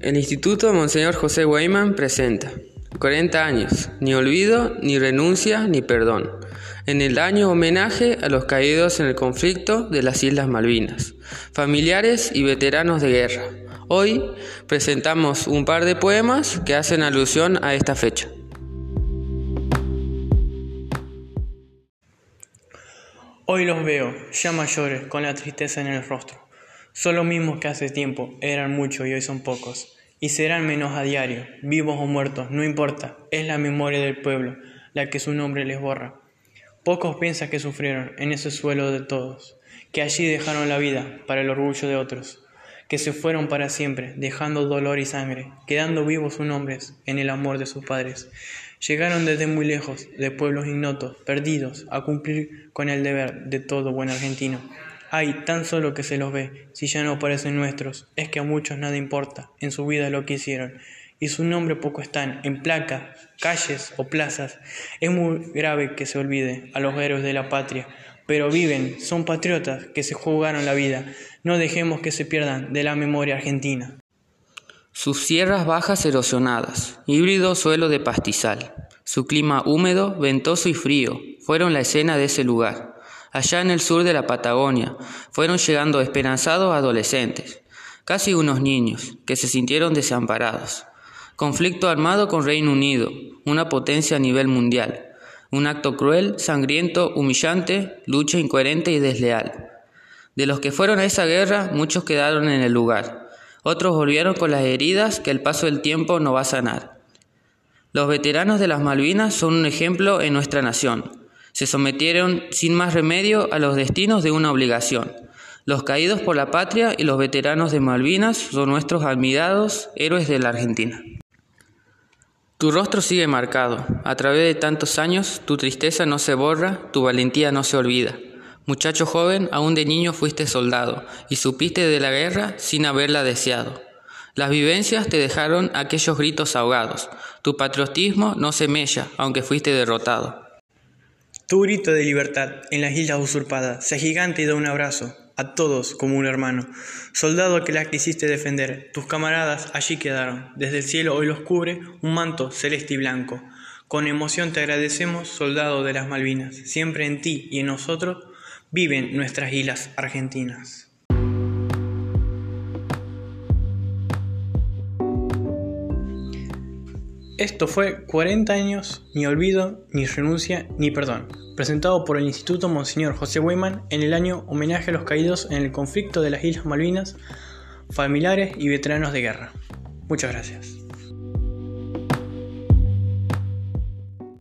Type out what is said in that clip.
El Instituto Monseñor José Weyman presenta 40 años, ni olvido, ni renuncia, ni perdón. En el año homenaje a los caídos en el conflicto de las Islas Malvinas, familiares y veteranos de guerra. Hoy presentamos un par de poemas que hacen alusión a esta fecha. Hoy los veo, ya mayores, con la tristeza en el rostro son los mismos que hace tiempo, eran muchos y hoy son pocos. Y serán menos a diario, vivos o muertos, no importa, es la memoria del pueblo la que su nombre les borra. Pocos piensan que sufrieron en ese suelo de todos, que allí dejaron la vida para el orgullo de otros, que se fueron para siempre, dejando dolor y sangre, quedando vivos sus nombres en el amor de sus padres. Llegaron desde muy lejos, de pueblos ignotos, perdidos, a cumplir con el deber de todo buen argentino. Ay, tan solo que se los ve, si ya no parecen nuestros, es que a muchos nada importa en su vida lo que hicieron, y su nombre poco están en placas, calles o plazas. Es muy grave que se olvide a los héroes de la patria, pero viven, son patriotas que se jugaron la vida. No dejemos que se pierdan de la memoria argentina. Sus sierras bajas erosionadas, híbrido suelo de pastizal, su clima húmedo, ventoso y frío, fueron la escena de ese lugar allá en el sur de la Patagonia, fueron llegando esperanzados adolescentes, casi unos niños, que se sintieron desamparados. Conflicto armado con Reino Unido, una potencia a nivel mundial. Un acto cruel, sangriento, humillante, lucha incoherente y desleal. De los que fueron a esa guerra, muchos quedaron en el lugar. Otros volvieron con las heridas que el paso del tiempo no va a sanar. Los veteranos de las Malvinas son un ejemplo en nuestra nación se sometieron sin más remedio a los destinos de una obligación. Los caídos por la patria y los veteranos de Malvinas son nuestros admirados héroes de la Argentina. Tu rostro sigue marcado. A través de tantos años, tu tristeza no se borra, tu valentía no se olvida. Muchacho joven, aún de niño fuiste soldado y supiste de la guerra sin haberla deseado. Las vivencias te dejaron aquellos gritos ahogados. Tu patriotismo no se mella, aunque fuiste derrotado. Tu grito de libertad en las islas usurpadas, sea gigante y da un abrazo a todos como un hermano. Soldado que la quisiste defender, tus camaradas allí quedaron. Desde el cielo hoy los cubre un manto celeste y blanco. Con emoción te agradecemos, soldado de las Malvinas. Siempre en ti y en nosotros viven nuestras islas argentinas. Esto fue 40 años, ni olvido, ni renuncia, ni perdón, presentado por el Instituto Monseñor José Weyman en el año homenaje a los caídos en el conflicto de las Islas Malvinas, familiares y veteranos de guerra. Muchas gracias.